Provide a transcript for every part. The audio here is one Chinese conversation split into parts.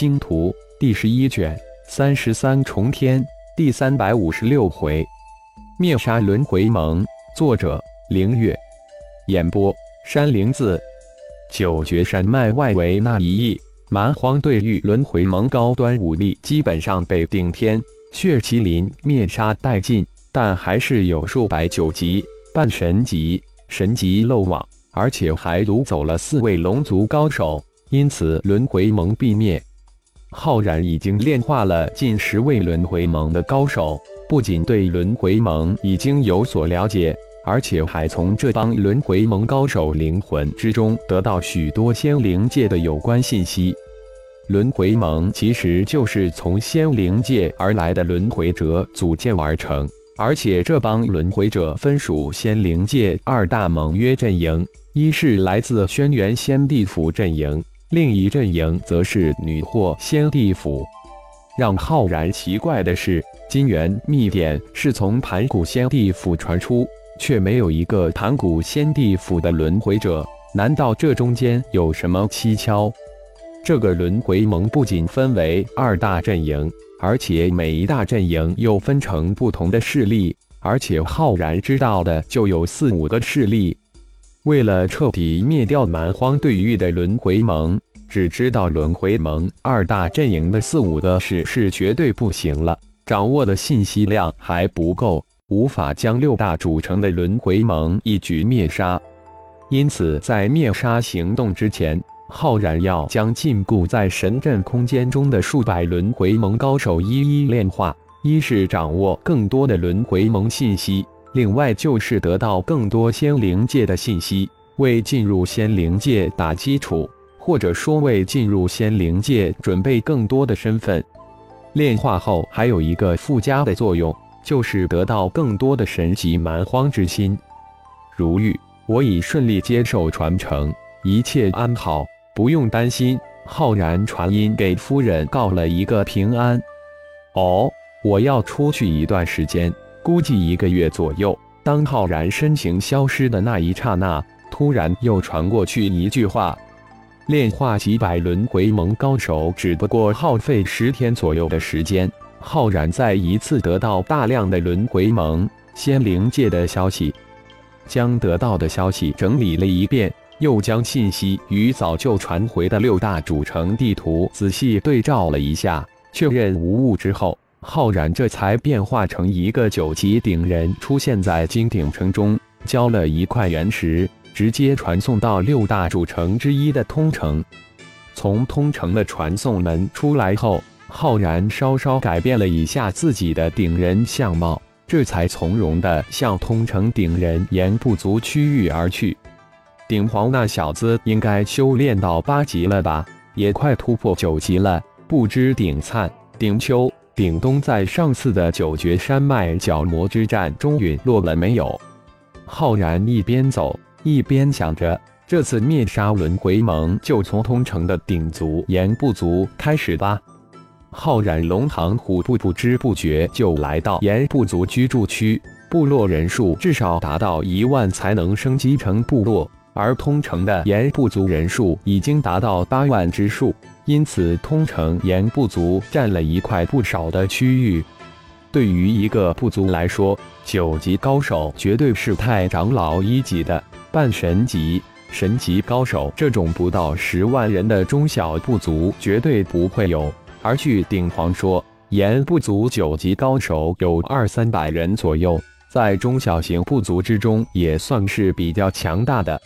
星图》第十一卷三十三重天第三百五十六回，灭杀轮回盟。作者：凌月。演播：山灵子。九绝山脉外围那一役，蛮荒对域轮回盟高端武力基本上被顶天血麒麟灭杀殆尽，但还是有数百九级、半神级、神级漏网。而且还掳走了四位龙族高手，因此轮回盟必灭。浩然已经炼化了近十位轮回盟的高手，不仅对轮回盟已经有所了解，而且还从这帮轮回盟高手灵魂之中得到许多仙灵界的有关信息。轮回盟其实就是从仙灵界而来的轮回者组建而成，而且这帮轮回者分属仙灵界二大盟约阵营。一是来自轩辕仙帝府阵营，另一阵营则是女祸仙帝府。让浩然奇怪的是，金元秘典是从盘古仙帝府传出，却没有一个盘古仙帝府的轮回者。难道这中间有什么蹊跷？这个轮回盟不仅分为二大阵营，而且每一大阵营又分成不同的势力，而且浩然知道的就有四五个势力。为了彻底灭掉蛮荒对域的轮回盟，只知道轮回盟二大阵营的四五个是是绝对不行了，掌握的信息量还不够，无法将六大组成的轮回盟一举灭杀。因此，在灭杀行动之前，浩然要将禁锢在神阵空间中的数百轮回盟高手一一炼化，一是掌握更多的轮回盟信息。另外就是得到更多仙灵界的信息，为进入仙灵界打基础，或者说为进入仙灵界准备更多的身份。炼化后还有一个附加的作用，就是得到更多的神级蛮荒之心。如玉，我已顺利接受传承，一切安好，不用担心。浩然传音给夫人告了一个平安。哦，我要出去一段时间。估计一个月左右。当浩然身形消失的那一刹那，突然又传过去一句话：“炼化几百轮回盟高手，只不过耗费十天左右的时间。”浩然再一次得到大量的轮回盟仙灵界的消息，将得到的消息整理了一遍，又将信息与早就传回的六大主城地图仔细对照了一下，确认无误之后。浩然这才变化成一个九级顶人，出现在金鼎城中，交了一块原石，直接传送到六大主城之一的通城。从通城的传送门出来后，浩然稍稍改变了一下自己的顶人相貌，这才从容的向通城顶人岩不足区域而去。顶皇那小子应该修炼到八级了吧？也快突破九级了。不知顶灿、顶秋。顶东在上次的九绝山脉角魔之战中陨落了没有？浩然一边走一边想着，这次灭杀轮回盟就从通城的顶族岩部族开始吧。浩然龙腾虎步，不知不觉就来到岩部族居住区，部落人数至少达到一万才能升级成部落，而通城的岩部族人数已经达到八万之数。因此，通城岩部族占了一块不少的区域。对于一个部族来说，九级高手绝对是太长老一级的，半神级、神级高手这种不到十万人的中小部族绝对不会有。而据鼎皇说，岩部族九级高手有二三百人左右，在中小型部族之中也算是比较强大的。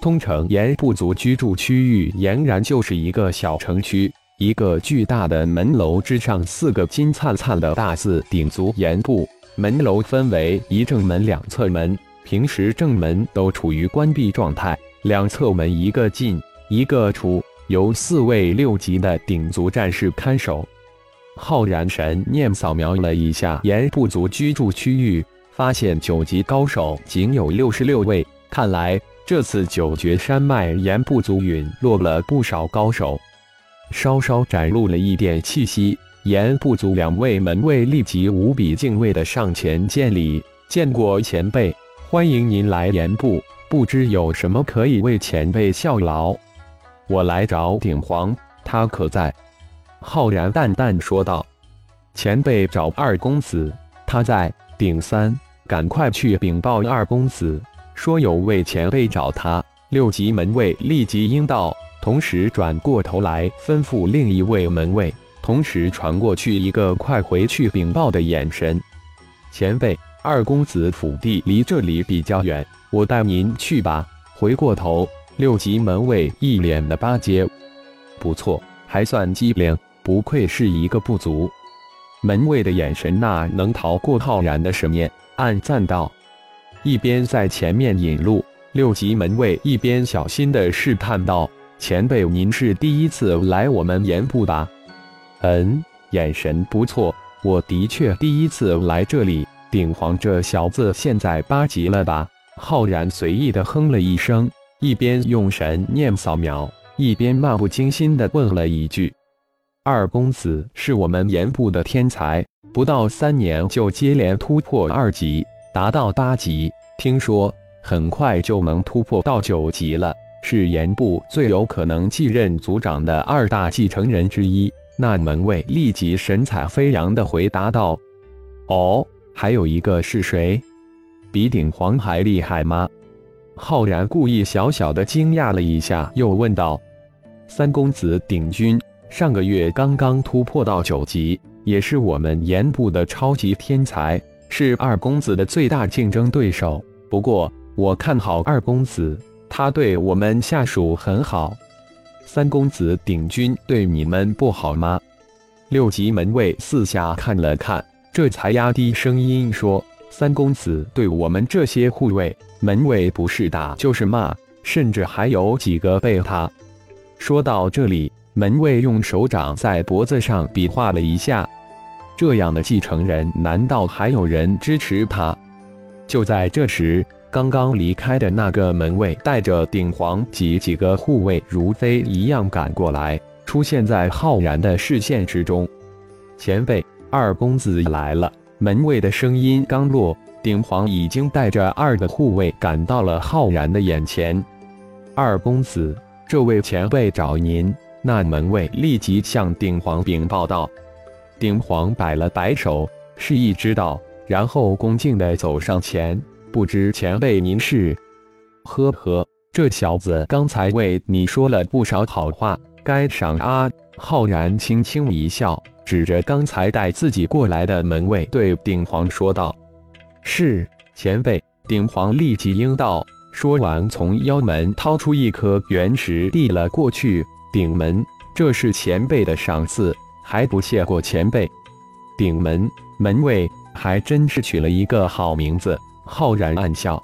通城岩部族居住区域俨然就是一个小城区，一个巨大的门楼之上，四个金灿灿的大字“鼎足岩部”。门楼分为一正门、两侧门，平时正门都处于关闭状态，两侧门一个进一个出，由四位六级的鼎族战士看守。浩然神念扫描了一下岩部族居住区域，发现九级高手仅有六十六位，看来。这次九绝山脉岩部族陨落了不少高手，稍稍展露了一点气息。岩部族两位门卫立即无比敬畏的上前见礼：“见过前辈，欢迎您来岩部，不知有什么可以为前辈效劳？”我来找鼎皇，他可在？浩然淡淡说道：“前辈找二公子，他在顶三，赶快去禀报二公子，说有位前辈找他。”六级门卫立即应道，同时转过头来吩咐另一位门卫，同时传过去一个快回去禀报的眼神。前辈，二公子府邸离这里比较远，我带您去吧。回过头，六级门卫一脸的巴结，不错，还算机灵，不愧是一个部族。门卫的眼神哪能逃过浩然的审念，暗赞道，一边在前面引路。六级门卫一边小心的试探道：“前辈，您是第一次来我们盐部吧？”“嗯，眼神不错，我的确第一次来这里。”鼎皇这小子现在八级了吧？浩然随意的哼了一声，一边用神念扫描，一边漫不经心的问了一句：“二公子是我们盐部的天才，不到三年就接连突破二级，达到八级。听说……”很快就能突破到九级了，是盐部最有可能继任族长的二大继承人之一。那门卫立即神采飞扬地回答道：“哦，还有一个是谁？比鼎皇还厉害吗？”浩然故意小小的惊讶了一下，又问道：“三公子鼎君上个月刚刚突破到九级，也是我们盐部的超级天才，是二公子的最大竞争对手。不过……”我看好二公子，他对我们下属很好。三公子鼎君对你们不好吗？六级门卫四下看了看，这才压低声音说：“三公子对我们这些护卫门卫不是打就是骂，甚至还有几个被他。”说到这里，门卫用手掌在脖子上比划了一下。这样的继承人，难道还有人支持他？就在这时。刚刚离开的那个门卫带着鼎皇及几个护卫如飞一样赶过来，出现在浩然的视线之中。前辈，二公子来了。门卫的声音刚落，鼎皇已经带着二个护卫赶到了浩然的眼前。二公子，这位前辈找您。那门卫立即向鼎皇禀报道。鼎皇摆了摆手，示意知道，然后恭敬地走上前。不知前辈您是？呵呵，这小子刚才为你说了不少好话，该赏啊！浩然轻轻一笑，指着刚才带自己过来的门卫，对鼎皇说道：“是前辈。”鼎皇立即应道。说完，从腰门掏出一颗原石，递了过去。鼎门，这是前辈的赏赐，还不谢过前辈。鼎门门卫还真是取了一个好名字。浩然暗笑：“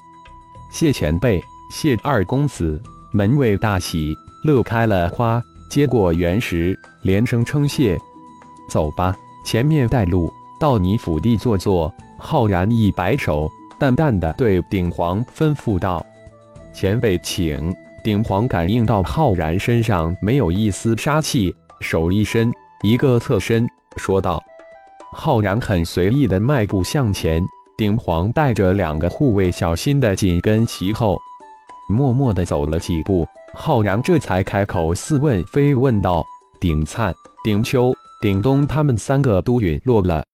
谢前辈，谢二公子。”门卫大喜，乐开了花，接过原石，连声称谢：“走吧，前面带路，到你府邸坐坐。”浩然一摆手，淡淡的对鼎皇吩咐道：“前辈请。”鼎皇感应到浩然身上没有一丝杀气，手一伸，一个侧身，说道：“浩然很随意的迈步向前。”鼎皇带着两个护卫小心的紧跟其后，默默的走了几步，浩然这才开口似问非问道：“鼎灿、鼎秋、鼎东他们三个都陨落了。”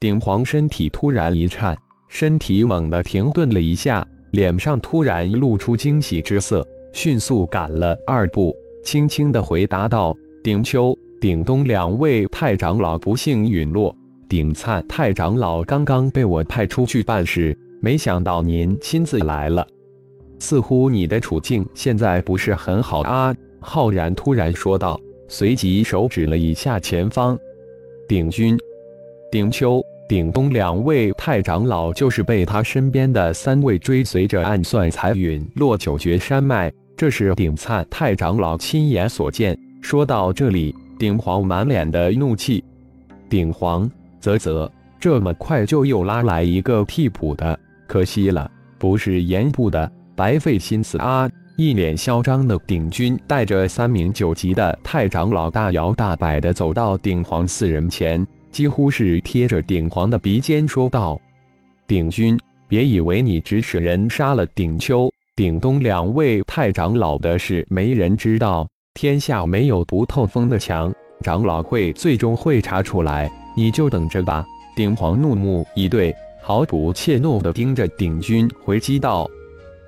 鼎皇身体突然一颤，身体猛地停顿了一下，脸上突然露出惊喜之色，迅速赶了二步，轻轻的回答道：“鼎秋、鼎东两位太长老不幸陨落。”鼎灿太长老刚刚被我派出去办事，没想到您亲自来了。似乎你的处境现在不是很好啊！浩然突然说道，随即手指了一下前方。鼎君、鼎秋、鼎东两位太长老，就是被他身边的三位追随者暗算才陨落九绝山脉。这是鼎灿太长老亲眼所见。说到这里，鼎皇满脸的怒气。鼎皇。啧啧，这么快就又拉来一个替补的，可惜了，不是盐部的，白费心思啊！一脸嚣张的鼎君带着三名九级的太长老，大摇大摆地走到鼎皇四人前，几乎是贴着鼎皇的鼻尖说道：“鼎君，别以为你指使人杀了鼎秋、鼎东两位太长老的事没人知道，天下没有不透风的墙。”长老会最终会查出来，你就等着吧。鼎皇怒目以对，毫不怯懦地盯着鼎军回击道：“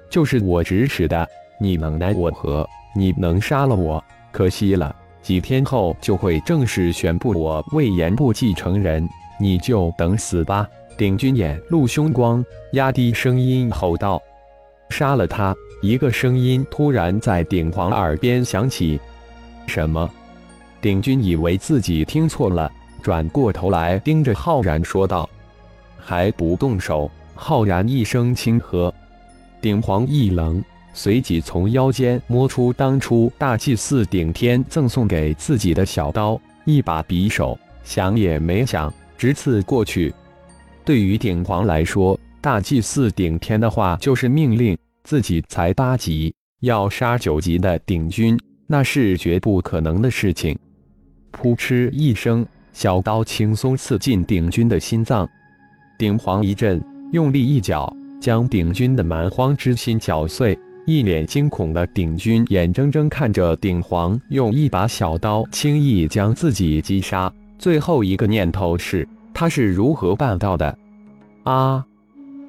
就是我指使的，你能奈我何？你能杀了我？可惜了。几天后就会正式宣布我魏延部继承人，你就等死吧！”鼎军眼露凶光，压低声音吼道：“杀了他！”一个声音突然在鼎皇耳边响起：“什么？”鼎军以为自己听错了。转过头来，盯着浩然说道：“还不动手？”浩然一声轻喝，鼎皇一愣，随即从腰间摸出当初大祭司顶天赠送给自己的小刀，一把匕首，想也没想，直刺过去。对于鼎皇来说，大祭司顶天的话就是命令，自己才八级，要杀九级的鼎军，那是绝不可能的事情。噗嗤一声。小刀轻松刺进鼎军的心脏，鼎皇一震，用力一脚将鼎军的蛮荒之心搅碎。一脸惊恐的鼎军眼睁睁看着鼎皇用一把小刀轻易将自己击杀，最后一个念头是他是如何办到的？啊！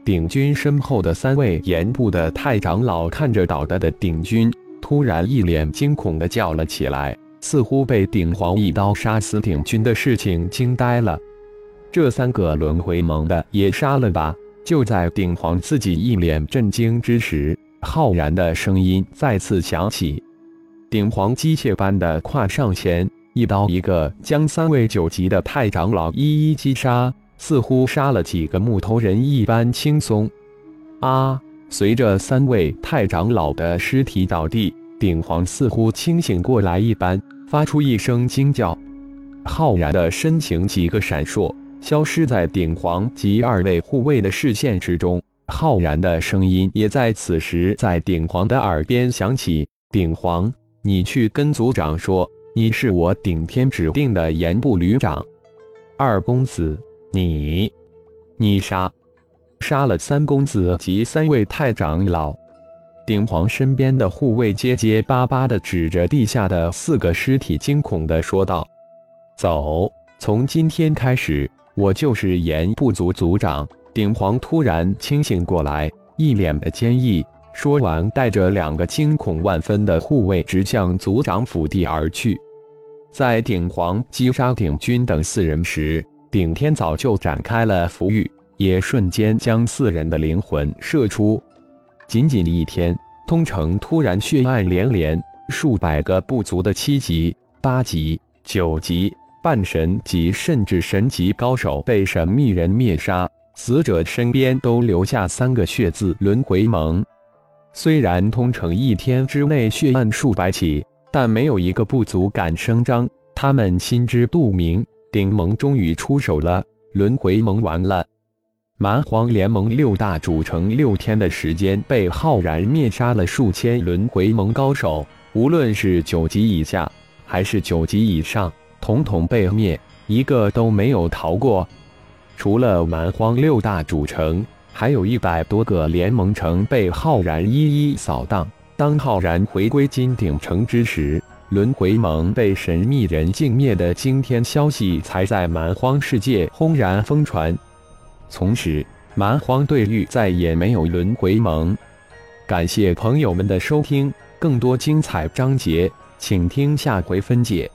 鼎军身后的三位岩部的太长老看着倒的的鼎军，突然一脸惊恐地叫了起来。似乎被鼎皇一刀杀死鼎军的事情惊呆了，这三个轮回盟的也杀了吧？就在鼎皇自己一脸震惊之时，浩然的声音再次响起。鼎皇机械般的跨上前，一刀一个将三位九级的太长老一一击杀，似乎杀了几个木头人一般轻松。啊！随着三位太长老的尸体倒地，鼎皇似乎清醒过来一般。发出一声惊叫，浩然的身形几个闪烁，消失在鼎皇及二位护卫的视线之中。浩然的声音也在此时在鼎皇的耳边响起：“鼎皇，你去跟族长说，你是我顶天指定的盐部旅长。二公子，你，你杀，杀了三公子及三位太长老。”鼎皇身边的护卫结结巴巴地指着地下的四个尸体，惊恐地说道：“走，从今天开始，我就是炎部族族长。”鼎皇突然清醒过来，一脸的坚毅，说完，带着两个惊恐万分的护卫直向族长府邸而去。在鼎皇击杀鼎军等四人时，顶天早就展开了符语，也瞬间将四人的灵魂射出。仅仅一天，通城突然血案连连，数百个不足的七级、八级、九级、半神级甚至神级高手被神秘人灭杀，死者身边都留下三个血字“轮回盟”。虽然通城一天之内血案数百起，但没有一个部族敢声张。他们心知肚明，顶盟终于出手了，轮回盟完了。蛮荒联盟六大主城六天的时间，被浩然灭杀了数千轮回盟高手，无论是九级以下还是九级以上，统统被灭，一个都没有逃过。除了蛮荒六大主城，还有一百多个联盟城被浩然一一扫荡。当浩然回归金鼎城之时，轮回盟被神秘人净灭的惊天消息才在蛮荒世界轰然疯传。从此，蛮荒对域再也没有轮回盟。感谢朋友们的收听，更多精彩章节，请听下回分解。